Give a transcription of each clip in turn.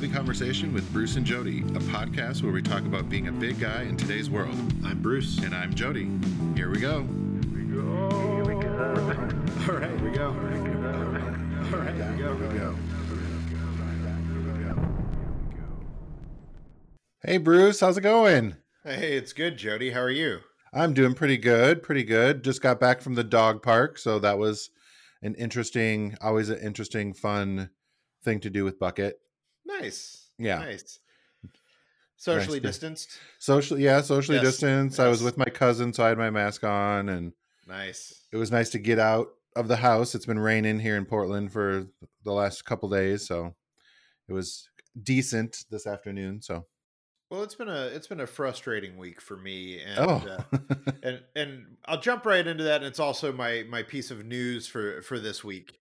This is Heavy Conversation with Bruce and Jody, a podcast where we talk about being a big guy in today's world. I'm Bruce. And I'm Jody. Here we go. All right, here we go. All right, here we go. Here we go. Hey, Bruce, how's it going? Hey, it's good, Jody. How are you? I'm doing pretty good, pretty good. Just got back from the dog park, so that was an interesting, always an interesting, fun thing to do with Bucket. Nice. Yeah. Nice. Socially Nice distanced. Socially, yeah, socially Yes, distanced. I was with my cousin, so I had my mask on, and Nice. it was nice to get out of the house. It's been raining here in Portland for the last couple days, so it was decent this afternoon. So, Well, it's been a it's been a frustrating week for me, and oh, uh, and and I'll jump right into that. And it's also my my piece of news for for this week.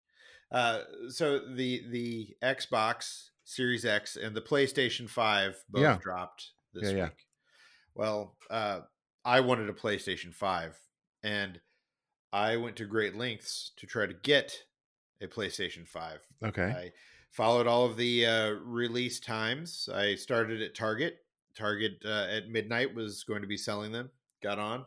Uh, so the the Xbox Series X and the PlayStation Five both Yeah. dropped this Yeah, yeah. week. Well, uh, I wanted a PlayStation Five, and I went to great lengths to try to get a PlayStation Five. okay, I followed all of the uh, release times. I started at Target. Target uh, at midnight was going to be selling them. Got on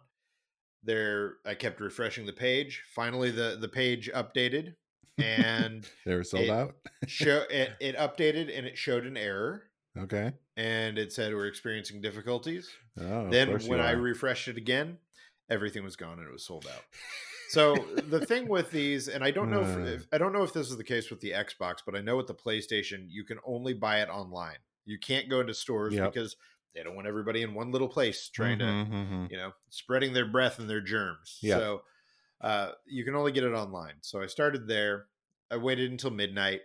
there. I kept refreshing the page. Finally, the the page updated and they were sold out. show it, it updated and it showed an error Okay. and it said we're experiencing difficulties. Oh, then when I refreshed it again, everything was gone and it was sold out. So the thing with these, and I don't know if, Uh. if I don't know if this is the case with the Xbox, but I know with the PlayStation, you can only buy it online. You can't go into stores Yep. because they don't want everybody in one little place trying to, Mhm, mhm. you know, spreading their breath and their germs. Yep. So uh, you can only get it online. So I started there. I waited until midnight.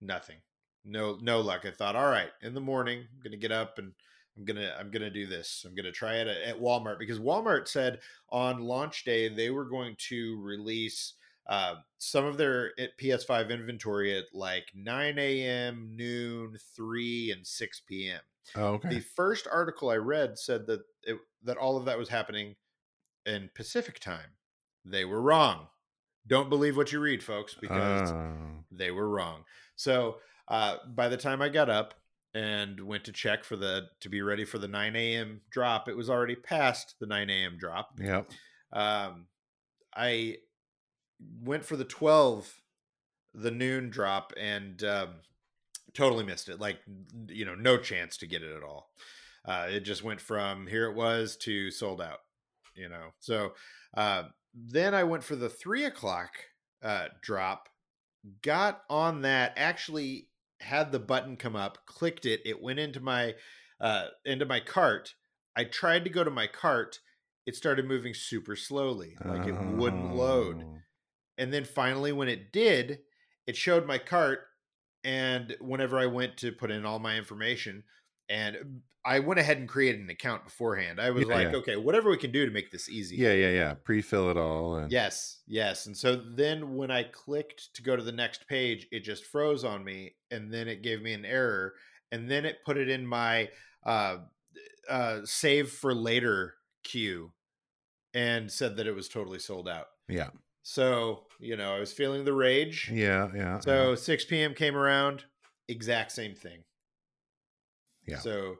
Nothing. No, no luck. I thought, all right, in the morning, I'm gonna get up and I'm gonna I'm gonna do this. I'm gonna try it at, at Walmart because Walmart said on launch day they were going to release uh, some of their PS5 inventory at like 9 a.m., noon, 3, and 6 p.m. Oh, okay. The first article I read said that it, that all of that was happening in Pacific time. They were wrong. Don't believe what you read, folks, because Oh. they were wrong. So uh, by the time I got up and went to check for the to be ready for the 9 a.m. drop, it was already past the 9 a.m. drop. Yep. Um, I went for the 12, the noon drop, and um, totally missed it. Like, you know, no chance to get it at all. Uh, it just went from here it was to sold out, you know. So uh, then I went for the three o'clock uh, drop, got on that, actually had the button come up, clicked it, it went into my uh, into my cart. I tried to go to my cart, it started moving super slowly, like it wouldn't load. Oh. And then finally, when it did, it showed my cart. And whenever I went to put in all my information, and I went ahead and created an account beforehand, I was Yeah, like, yeah. okay, whatever we can do to make this easy. Yeah, yeah, yeah. Pre-fill it all. And Yes, yes. And so then when I clicked to go to the next page, it just froze on me and then it gave me an error and then it put it in my uh uh save for later queue and said that it was totally sold out. yeah, So, you know, I was feeling the rage. yeah, yeah. So 6 p.m. came around, exact same thing. Yeah. So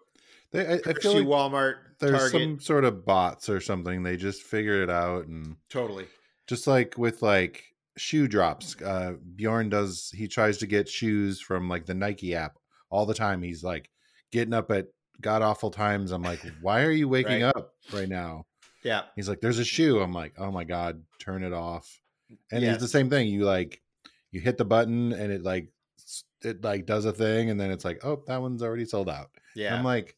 They, I, I feel like Walmart, there's Target, some sort of bots or something. They just figured it out, and totally. just like with like shoe drops, uh, Bjorn does. He tries to get shoes from like the Nike app all the time. He's like getting up at god awful times. I'm like, why are you waking Right. up right now? Yeah. He's like, there's a shoe. I'm like, oh my god, turn it off. And it's the same thing. You like, you hit the button and it like, it like does a thing, and then it's like, oh, that one's already sold out. Yeah. I'm like,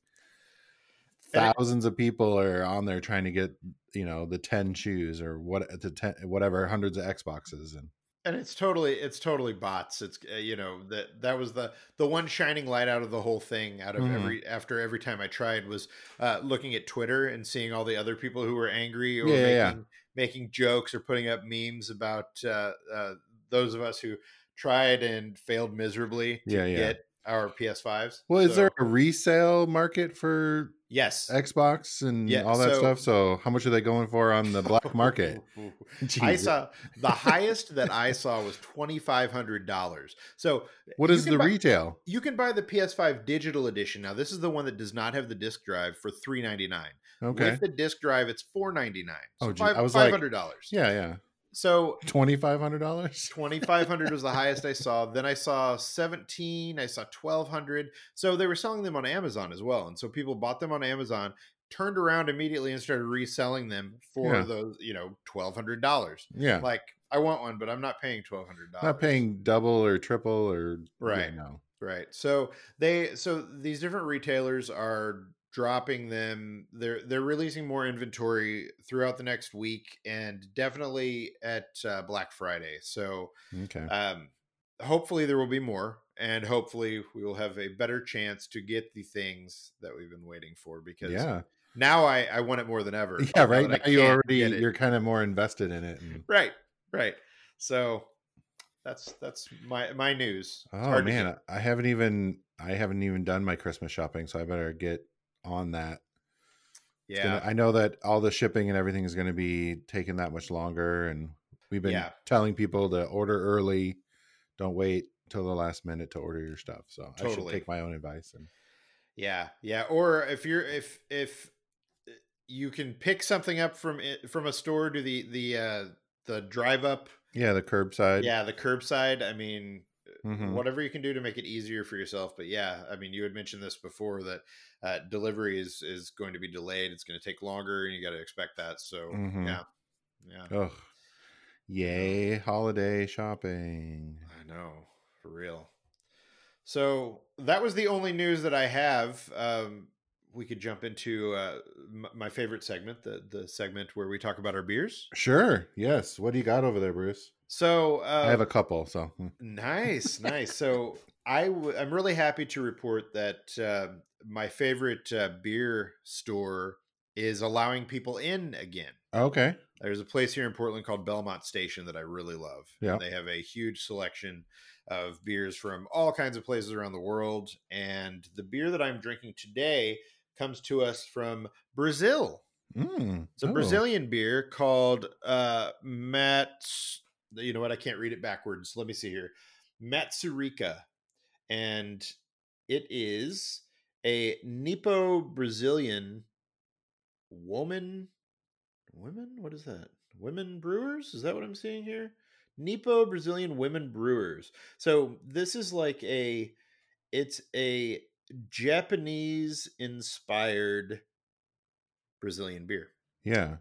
And thousands of people are on there trying to get you know the ten shoes or what the ten whatever hundreds of Xboxes and and it's totally it's totally bots it's uh, you know that that was the the one shining light out of the whole thing out of Mhm. every after every time i tried was uh looking at twitter and seeing all the other people who were angry or Yeah, yeah, making yeah. making jokes or putting up memes about uh, uh those of us who tried and failed miserably to Yeah, yeah. get our ps5s well, is there a resale market for Yes. Xbox and Yeah, all that so- stuff. So how much are they going for on the black market? I saw the highest that I saw was twenty five hundred dollars. So What is the buy- retail? You can buy the PS5 digital edition. Now, this is the one that does not have the disc drive for three ninety nine. Okay. With the disc drive, it's four ninety nine. Oh, so Oh, five I was like- hundred dollars. Yeah, yeah. So Twenty five hundred dollars. twenty five hundred was the highest I saw. Then I saw seventeen. I saw twelve hundred. So they were selling them on Amazon as well, and so people bought them on Amazon, turned around immediately and started reselling them for Yeah. those, you know, twelve hundred dollars. Yeah. Like I want one, but I'm not paying twelve hundred dollars. Not paying double or triple or Right. Yeah, no. Right. So they so these different retailers are dropping them. They're they're releasing more inventory throughout the next week and definitely at uh, Black Friday. So Okay. um hopefully there will be more and hopefully we will have a better chance to get the things that we've been waiting for because yeah. now I I want it more than ever. Yeah. Right now you already you're kind of more invested in it. And, right. Right. So that's that's my my news. It's oh man, I haven't even I haven't even done my Christmas shopping, so I better get on that. Yeah. gonna- I know that all the shipping and everything is going to be taking that much longer, and we've been Yeah. telling people to order early. Don't wait till the last minute to order your stuff. So I should take my own advice. And Yeah, yeah. Or if you're if if uh, you can pick something up from it from a store to the the uh the drive up, yeah, the curbside. yeah, the curbside. I mean, Mhm. whatever you can do to make it easier for yourself. But yeah, I mean, you had mentioned this before that uh, delivery is is going to be delayed. It's going to take longer, and you got to expect that. So Mhm. yeah, yeah. Ugh. Yay, holiday shopping. I know for real. So that was the only news that I have. Um, we could jump into uh, m- my favorite segment, the the segment where we talk about our beers. Sure. Yes. What do you got over there, Bruce? So uh, I have a couple. So hmm. nice, nice. So I w- I'm really happy to report that uh, my favorite uh, beer store is allowing people in again. okay. There's a place here in Portland called Belmont Station that I really love. Yeah. They have a huge selection of beers from all kinds of places around the world. And the beer that I'm drinking today comes to us from Brazil. Mm. It's a Oh. Brazilian beer called uh Mats. You know what? I can't read it backwards. Let me see here. Matsurika. And it is a Nipo Brazilian woman. Women? What is that? Women brewers? Is that what I'm seeing here? Nipo Brazilian women brewers. So this is like a it's a Japanese inspired Brazilian beer. Yeah.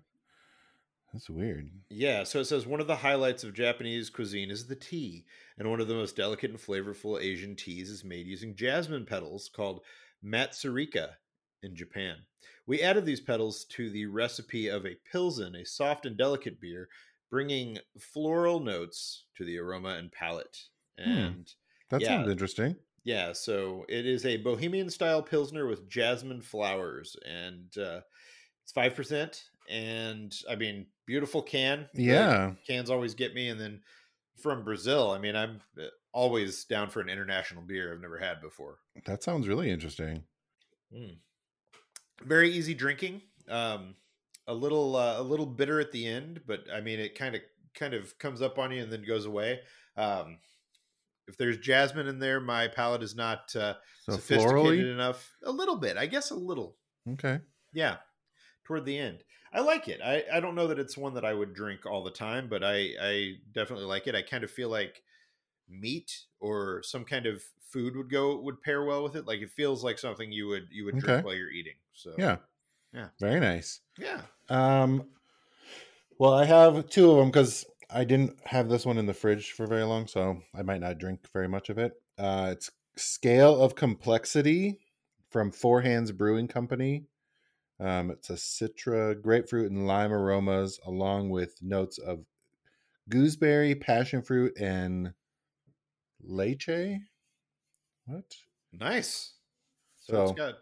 That's weird. Yeah, so it says one of the highlights of Japanese cuisine is the tea, and one of the most delicate and flavorful Asian teas is made using jasmine petals called matsurika in Japan. We added these petals to the recipe of a pilsen, a soft and delicate beer, bringing floral notes to the aroma and palate. And That Yeah. sounds interesting. yeah, so it is a bohemian style pilsner with jasmine flowers, and uh, it's five percent. And I mean, beautiful can. Yeah. cans always get me. And then from Brazil, I mean, I'm uh, always down for an international beer I've never had before. That sounds really interesting. Mm. Very easy drinking. Um, a little uh, a little bitter at the end, but I mean, it kind of kind of comes up on you and then goes away. Um, if there's jasmine in there, my palate is not uh, So sophisticated florally. enough. A little bit, I guess, a little. Okay. Yeah, toward the end. I like it. I, I don't know that it's one that I would drink all the time, but I, I definitely like it. I kind of feel like meat or some kind of food would go would pair well with it. Like it feels like something you would you would drink while you're eating. So Yeah. Yeah. Very nice. yeah. Um, well, I have two of them because I didn't have this one in the fridge for very long, so I might not drink very much of it. Uh, it's Scale of Complexity from Four Hands Brewing Company. Um, it's a citra, grapefruit, and lime aromas, along with notes of gooseberry, passion fruit, and lychee. What? Nice. So, So- it's got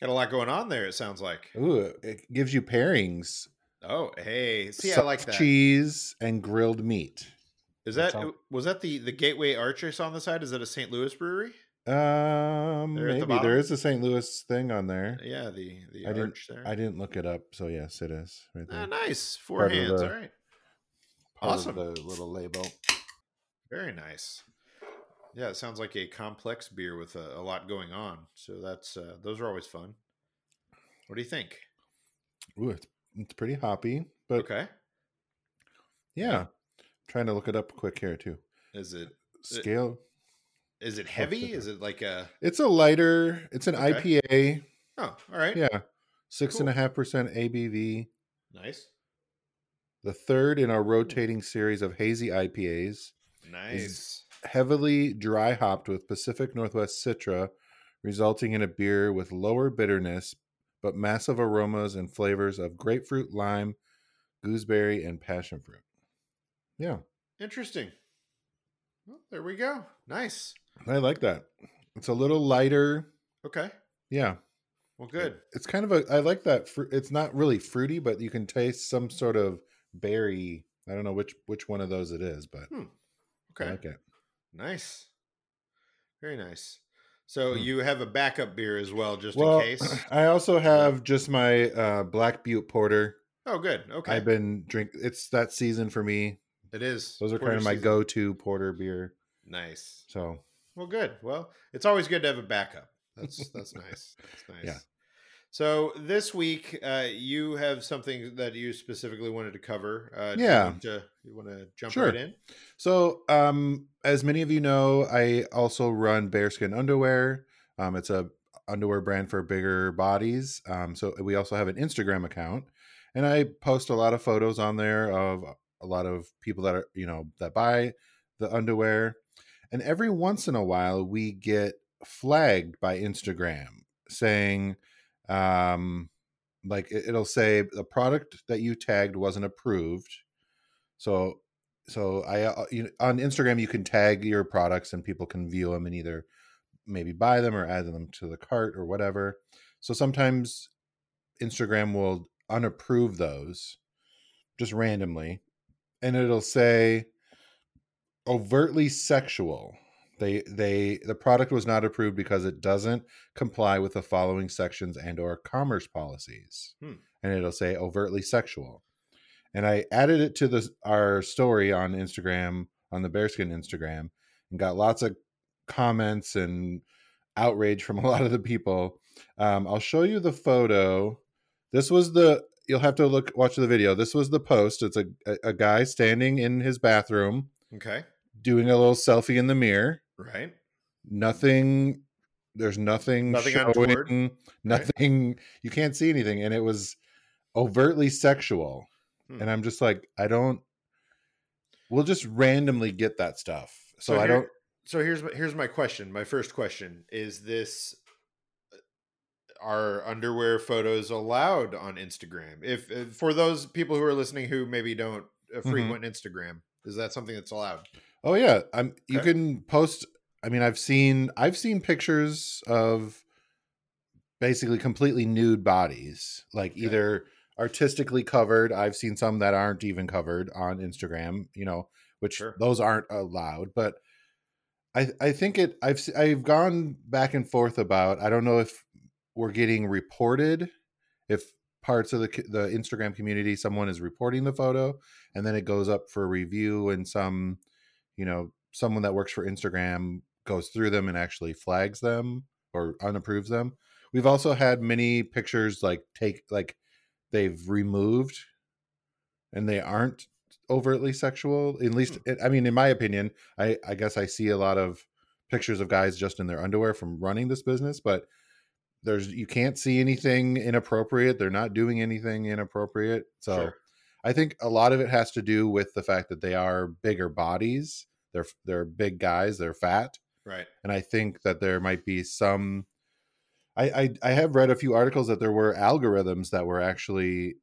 got a lot going on there. It sounds like. Ooh, it gives you pairings. Oh, hey, see, I like that. cheese and grilled meat. Is that was that the the Gateway Archer saw on the side? Is that a St. Louis brewery? Um, at the maybe there bottom? a St. Louis thing on there. Yeah, the the I didn't- there. I didn't look it up, so yes, it is right Ah, there. nice. Four part hands. The, all right, awesome. the little label. Very nice. Yeah, it sounds like a complex beer with a, a lot going on. So that's uh, those are always fun. What do you think? Ooh, it's, it's pretty hoppy, but Okay. yeah. Trying to look it up quick here too. Is it Scale. Is it heavy? Is it like a It's a lighter. It's an Okay. IPA. oh all right. Yeah, six and a Cool. half percent ABV. Nice. The third in our hmm. rotating series of hazy IPAs. Nice. heavily dry hopped with Pacific Northwest Citra, resulting in a beer with lower bitterness but massive aromas and flavors of grapefruit, lime, gooseberry, and passion fruit. Yeah, Interesting. Well, there we go. Nice. I like that. It's a little lighter. Okay. Yeah, Well, good. it's kind of a. I like that. Fru- it's not really fruity, but you can taste some sort of berry. I don't know which which one of those it is, but I Okay. like it. Nice. Very nice. So Hmm. you have a backup beer as well, just Well, in case. I also have just my uh, Black Butte Porter. Oh, good. Okay. I've been drink. It's that season for me. it is. Those are Porter kind of my season. go-to porter beer. Nice. So Well, good. Well, it's always good to have a backup. That's that's nice. That's nice. Yeah. So this week, uh, you have something that you specifically wanted to cover. Uh, Yeah. You want to, you want to jump Sure. right in? So, um, as many of you know, I also run Bearskin Underwear. Um, it's a underwear brand for bigger bodies. Um, so we also have an Instagram account, and I post a lot of photos on there of a lot of people that are you know that buy the underwear. And every once in a while, we get flagged by Instagram saying, um, like it- it'll say the product that you tagged wasn't approved. So so I uh, know, on Instagram you can tag your products and people can view them and either maybe buy them or add them to the cart or whatever. So sometimes Instagram will unapprove those just randomly and it'll say overtly sexual. They they the product was not approved because it doesn't comply with the following sections and or commerce policies. Hmm. And it'll say overtly sexual and I added it to the our story on Instagram on the Bearskin Instagram and got lots of comments and outrage from a lot of the people. Um, I'll show you the photo. This was the you'll have to look watch the video. This was the post. It's a a, a guy standing in his bathroom Okay. doing a little selfie in the mirror. Right. Nothing. There's nothing. Nothing showing, untoward, Nothing. You can't see anything, and it was overtly sexual Hmm. and I'm just like, I don't. We'll just randomly get that stuff, so, So I don't. So here's my, here's my question. My first question is this are underwear photos allowed on Instagram? If, if for those people who are listening who maybe don't uh, Mm-hmm. frequent Instagram, is that something that's allowed? Oh yeah, I'm. You can post. I mean, I've seen I've seen pictures of basically completely nude bodies, like Okay. either artistically covered. I've seen some that aren't even covered on Instagram. You know, which Sure. those aren't allowed, but. I, I think it I've I've gone back and forth about I don't know if we're getting reported if parts of the the Instagram community someone is reporting the photo and then it goes up for review and some you know someone that works for Instagram goes through them and actually flags them or unapproves them. We've also had many pictures like take like they've removed and they aren't overtly sexual. At least hmm. I mean in my opinion, I I guess I see a lot of pictures of guys just in their underwear from running this business, but there's you can't see anything inappropriate. They're not doing anything inappropriate. So Sure. I think a lot of it has to do with the fact that they are bigger bodies. They're they're big guys. They're fat, Right. and I think that there might be some. I I, I have read a few articles that there were algorithms that were actually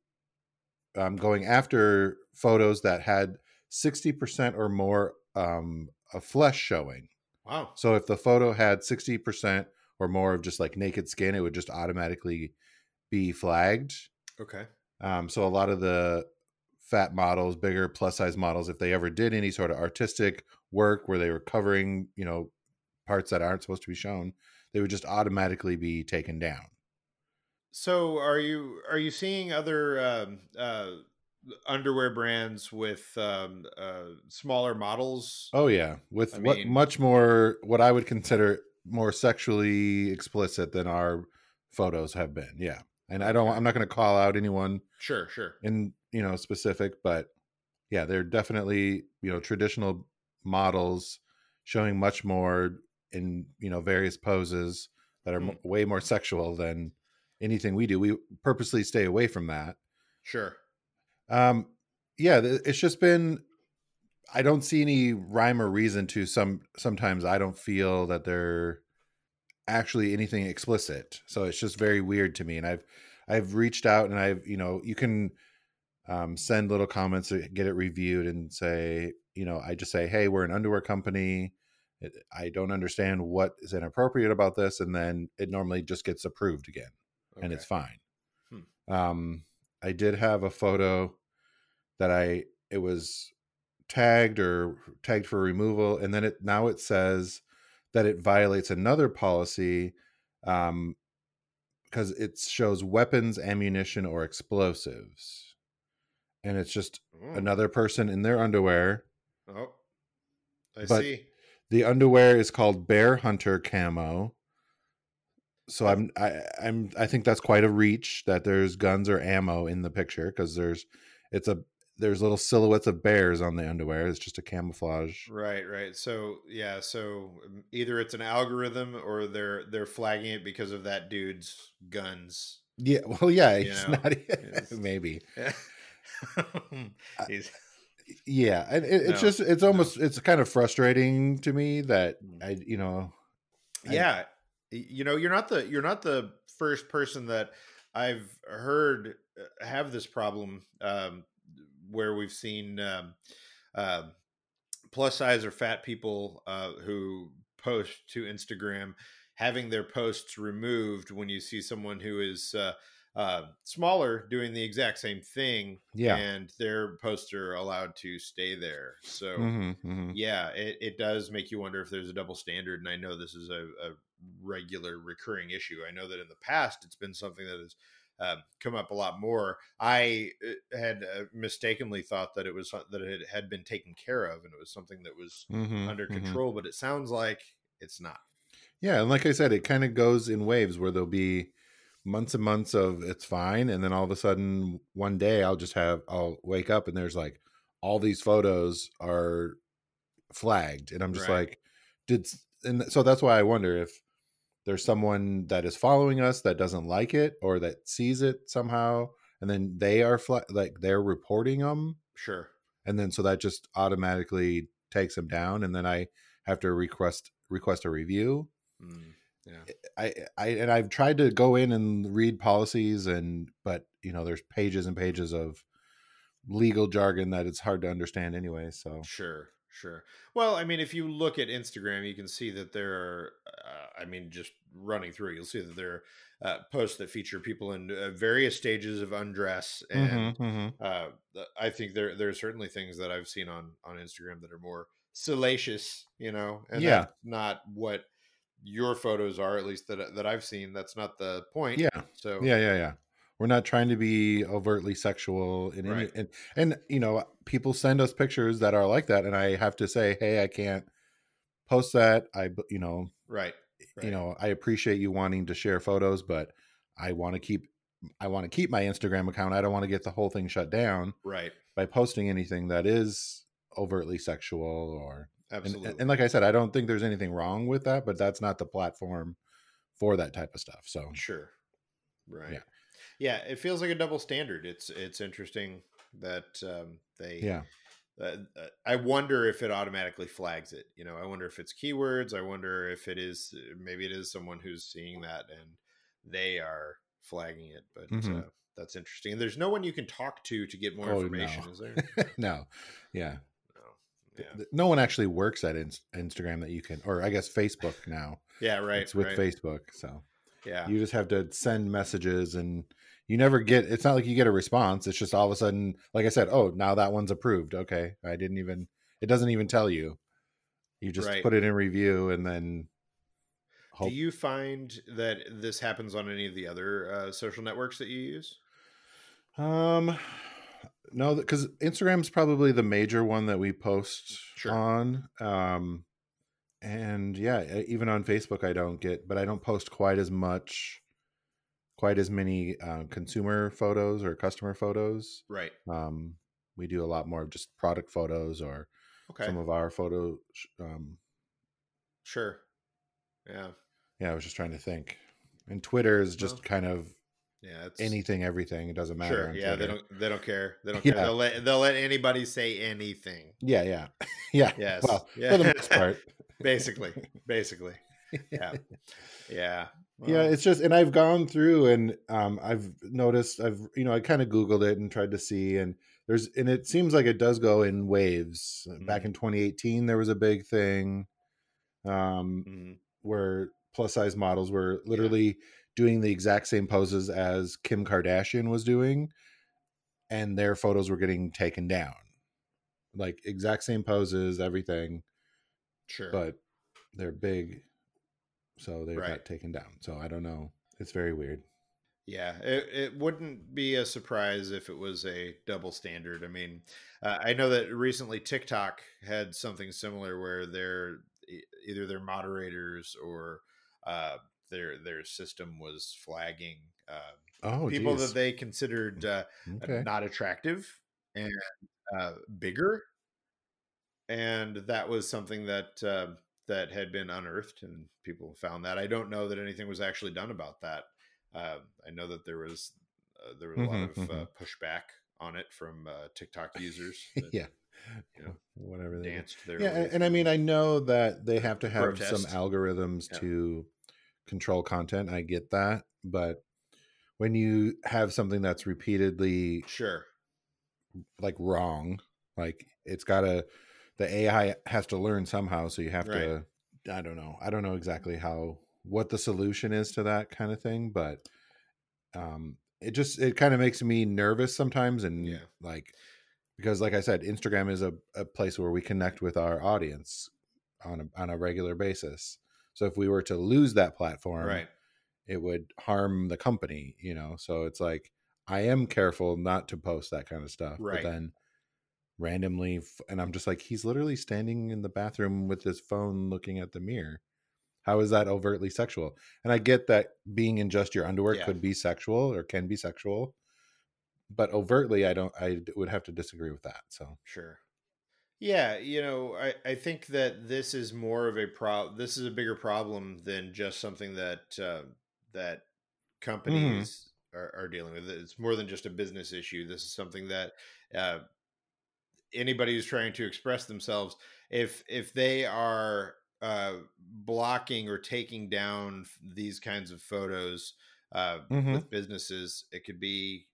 um, going after photos that had sixty percent or more um, of flesh showing. Wow. So if the photo had 60% or more of just like naked skin, it would just automatically be flagged. Okay. Um, so a lot of the fat models, bigger plus size models, if they ever did any sort of artistic work where they were covering, you know, parts that aren't supposed to be shown, they would just automatically be taken down. So are you are you seeing other um, uh, underwear brands with um, uh, smaller models? Oh yeah, with I what mean- much more what I would consider more sexually explicit than our photos have been. Yeah. And I don't I'm not going to call out anyone Sure, sure. in, you know, specific, but yeah, they're definitely, you know, traditional models showing much more in, you know, various poses that are Hmm. m- way more sexual than anything we do. We purposely stay away from that. Sure. Um, yeah, th- it's just been. I don't see any rhyme or reason to some. Sometimes I don't feel that they're actually anything explicit, so it's just very weird to me. And I've I've reached out and I've you know you can um, send little comments to get it reviewed and say you know I just say hey we're an underwear company. I don't understand what is inappropriate about this, and then it normally just gets approved again and it's fine. Hmm. Um, I did have a photo that I it was tagged or tagged for removal, and then it now it says that it violates another policy um, because it shows weapons, ammunition, or explosives, and it's just Oh, another person in their underwear. oh. I But- see. The underwear is called Bear Hunter Camo. So I'm I, I'm I think that's quite a reach that there's guns or ammo in the picture because there's it's a there's little silhouettes of bears on the underwear. It's just a camouflage. Right, right. So yeah, so um, either it's an algorithm or they're they're flagging it because of that dude's guns. Yeah, well, yeah, You it's know, not it's- maybe. He's- Yeah, and it, it's No, just it's no. almost it's kind of frustrating to me that Mm. I you know yeah, y- you know, you're not the you're not the first person that I've heard uh, have this problem um, where we've seen um, um plus size or fat people uh, who post to Instagram having their posts removed when you see someone who is uh, uh, smaller doing the exact same thing yeah. and their posts are allowed to stay there. So hmm hmm yeah, it, it does make you wonder if there's a double standard. And I know this is a, a regular recurring issue. I know that in the past it's been something that has um, come up a lot more. I uh, had uh, mistakenly thought that it was that it had been taken care of and it was something that was hmm under control, but it sounds like it's not. Yeah, and like I said, it kind of goes in waves where there'll be months and months of it's fine, and then all of a sudden one day I'll just have I'll wake up and there's like all these photos are flagged, and I'm just Right. like, did and so that's why I wonder if there's someone that is following us that doesn't like it or that sees it somehow, and then they are fla- like they're reporting them, Sure. and then so that just automatically takes them down, and then I have to request request a review. Mm, yeah. I, I and I've tried to go in and read policies and but you know there's pages and pages of legal jargon that it's hard to understand anyway so Sure, sure. Well, I mean, if you look at Instagram, you can see that there are, uh, I mean, just running through, you'll see that there are uh, posts that feature people in uh, various stages of undress. And Mhm, mhm. uh, I think there, there are certainly things that I've seen on, on Instagram that are more salacious, you know, and Yeah. not what your photos are, at least that, that I've seen. That's not the point. yeah So, yeah yeah yeah we're not trying to be overtly sexual in any and and you know people send us pictures that are like that and I have to say hey I can't post that i you know right. Eh, right. you know i appreciate you wanting to share photos but i want to keep i want to keep my instagram account i don't want to get the whole thing shut down right. by posting anything that is overtly sexual or and, Absolutely. and, and like i said i don't think there's anything wrong with that but that's not the platform for that type of stuff so Sure. Right. Yeah. It feels like a double standard. It's it's interesting that um, they. yeah Uh, uh, I wonder if it automatically flags it. You know, I wonder if it's keywords. I wonder if it is maybe it is someone who's seeing that and they are flagging it. But Mhm. uh, that's interesting. And there's no one you can talk to to get more Oh, information, no. is there? no yeah No. Yeah. No one actually works at instagram that you can or i guess facebook now Yeah. Right. it's with right. facebook so Yeah. you just have to send messages and you never get it's not like you get a response it's just all of a sudden like i said oh now that one's approved okay i didn't even it doesn't even tell you you just Right. put it in review and then hope Do you find that this happens on any of the other uh, social networks that you use? Um, no, because Instagram's probably the major one that we post Sure. on. Um, and yeah, even on Facebook, I don't get, but I don't post quite as much, quite as many uh, consumer photos or customer photos. Right. Um, we do a lot more of just product photos or Okay. some of our photo. Um, Sure. Yeah. yeah, I was just trying to think. And Twitter is just kind of Yeah. It's anything, everything. It doesn't matter. Sure. Yeah. They don't. They don't care. They don't Yeah. care. They'll let. They'll let anybody say anything. Yeah, yeah, yeah. Yes. Well, Yeah. for the most part. Basically. Basically. Yeah. Yeah. yeah it's just and i've gone through and um i've noticed i've you know i kind of googled it and tried to see and there's and it seems like it does go in waves back Mm-hmm. in 2018 there was a big thing um mhm. where plus size models were literally doing the exact same poses as kim kardashian was doing and their photos were getting taken down like exact same poses everything Sure. but they're big so they Right. got taken down so i don't know it's very weird Yeah, it, it wouldn't be a surprise if it was a double standard. I mean, uh, I know that recently TikTok had something similar where their either their moderators or uh, their their system was flagging uh, oh people geez. that they considered uh, okay not attractive and uh, bigger, and that was something that uh, that had been unearthed, and people found that. I don't know that anything was actually done about that. Uh, I know that there was uh, there was a lot Mhm, of uh, pushback on it from uh, TikTok users. that yeah you know, whatever they do. danced their yeah and, and i mean i know that they have to have some algorithms Yeah. to control content i get that but when you have something that's repeatedly sure, like wrong like it's gotta the ai has to learn somehow so you have to i don't know i don't know exactly how what the solution is to that kind of thing but um it just it kind of makes me nervous sometimes and Yeah. like because like i said instagram is a, a place where we connect with our audience on a, on a regular basis so if we were to lose that platform right, it would harm the company, you know. So it's like I am careful not to post that kind of stuff, Right. but then randomly, f- and I'm just like, he's literally standing in the bathroom with his phone, looking at the mirror. How is that overtly sexual? And I get that being in just your underwear Yeah. could be sexual or can be sexual, but overtly, I don't. i would have to disagree with that. So sure. Yeah, you know, I, I think that this is more of a pro. This is a bigger problem than just something that uh, that companies are, are dealing with. It's more than just a business issue. This is something that uh, anybody who's trying to express themselves, if if they are uh, blocking or taking down these kinds of photos uh, Mhm. with businesses, it could be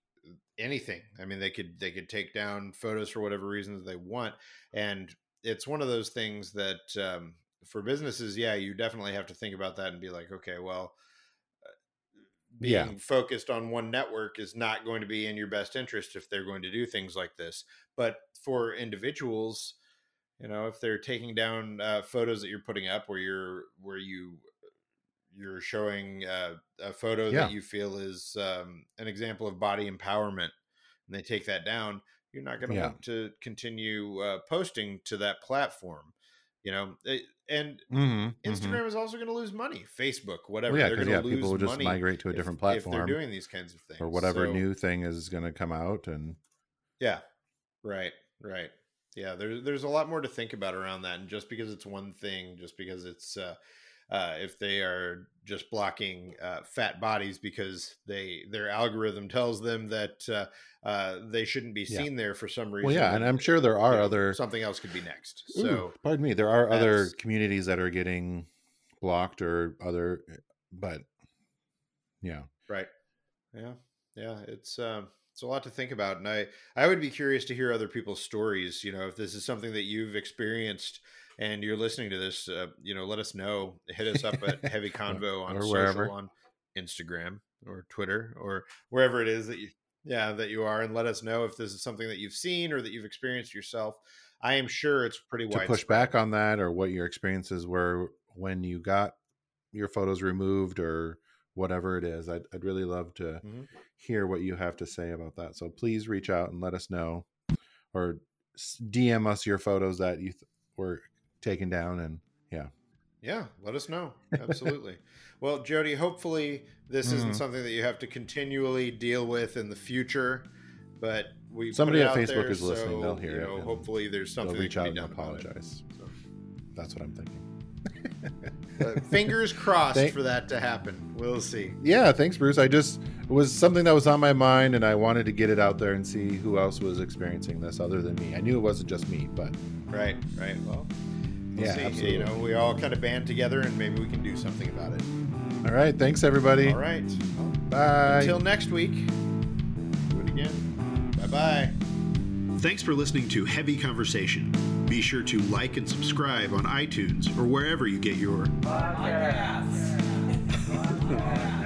anything. I mean, they could they could take down photos for whatever reasons they want, and it's one of those things that um, for businesses, yeah, you definitely have to think about that and be like, okay, well, being Yeah. focused on one network is not going to be in your best interest if they're going to do things like this. But for individuals, you know, if they're taking down uh, photos that you're putting up where you're where you you're showing uh, a photo Yeah. that you feel is um, an example of body empowerment, and they take that down, you're not going to Yeah. want to continue uh, posting to that platform. You know, and mm-hmm, Instagram is also going to lose money. Facebook, whatever, Well, yeah, they're going yeah, to people will just migrate to a if- different if they're platform doing these kinds of things or whatever So- new thing is going to come out, and Yeah. Right. Right. Yeah. There's there's a lot more to think about around that, and just because it's one thing, just because it's uh, uh, if they are just blocking uh, fat bodies because they their algorithm tells them that uh, uh, they shouldn't be Yeah. seen there for some reason. well, yeah, and I'm sure there are other something else could be next. Ooh, So pardon me, there are other communities that are getting blocked or other, but yeah, Right. Yeah. Yeah. It's um it's a lot to think about. And I I would be curious to hear other people's stories. You know, if this is something that you've experienced and you're listening to this, uh, you know, let us know. Hit us up at Heavy Convo on Or social wherever. on Instagram or Twitter or wherever it is that you yeah, that you are, and let us know if this is something that you've seen or that you've experienced yourself. I am sure it's pretty to push back on that or what your experiences were when you got your photos removed or whatever it is. I'd, I'd really love to Mhm. hear what you have to say about that. So please reach out and let us know or DM us your photos that you th- were taken down. And yeah, Yeah, let us know. Absolutely. well, Jody, hopefully this isn't Mhm. something that you have to continually deal with in the future, but we Somebody it at Facebook there, is listening. so, They'll hear you know, and hopefully there's they'll something that reach out and it. apologize. So, That's what I'm thinking. fingers crossed Thank- for that to happen. We'll see. yeah, thanks, Bruce. I just it was something that was on my mind, and I wanted to get it out there and see who else was experiencing this other than me. I knew it wasn't just me, but Right, right. Well, we'll Yeah, see. absolutely. You know, we all kind of band together and maybe we can do something about it. all right. Thanks, everybody. All right. Well, Bye. until next week, do it again. Bye bye. Thanks for listening to Heavy Conversation. Be sure to like and subscribe on iTunes or wherever you get your Podcasts.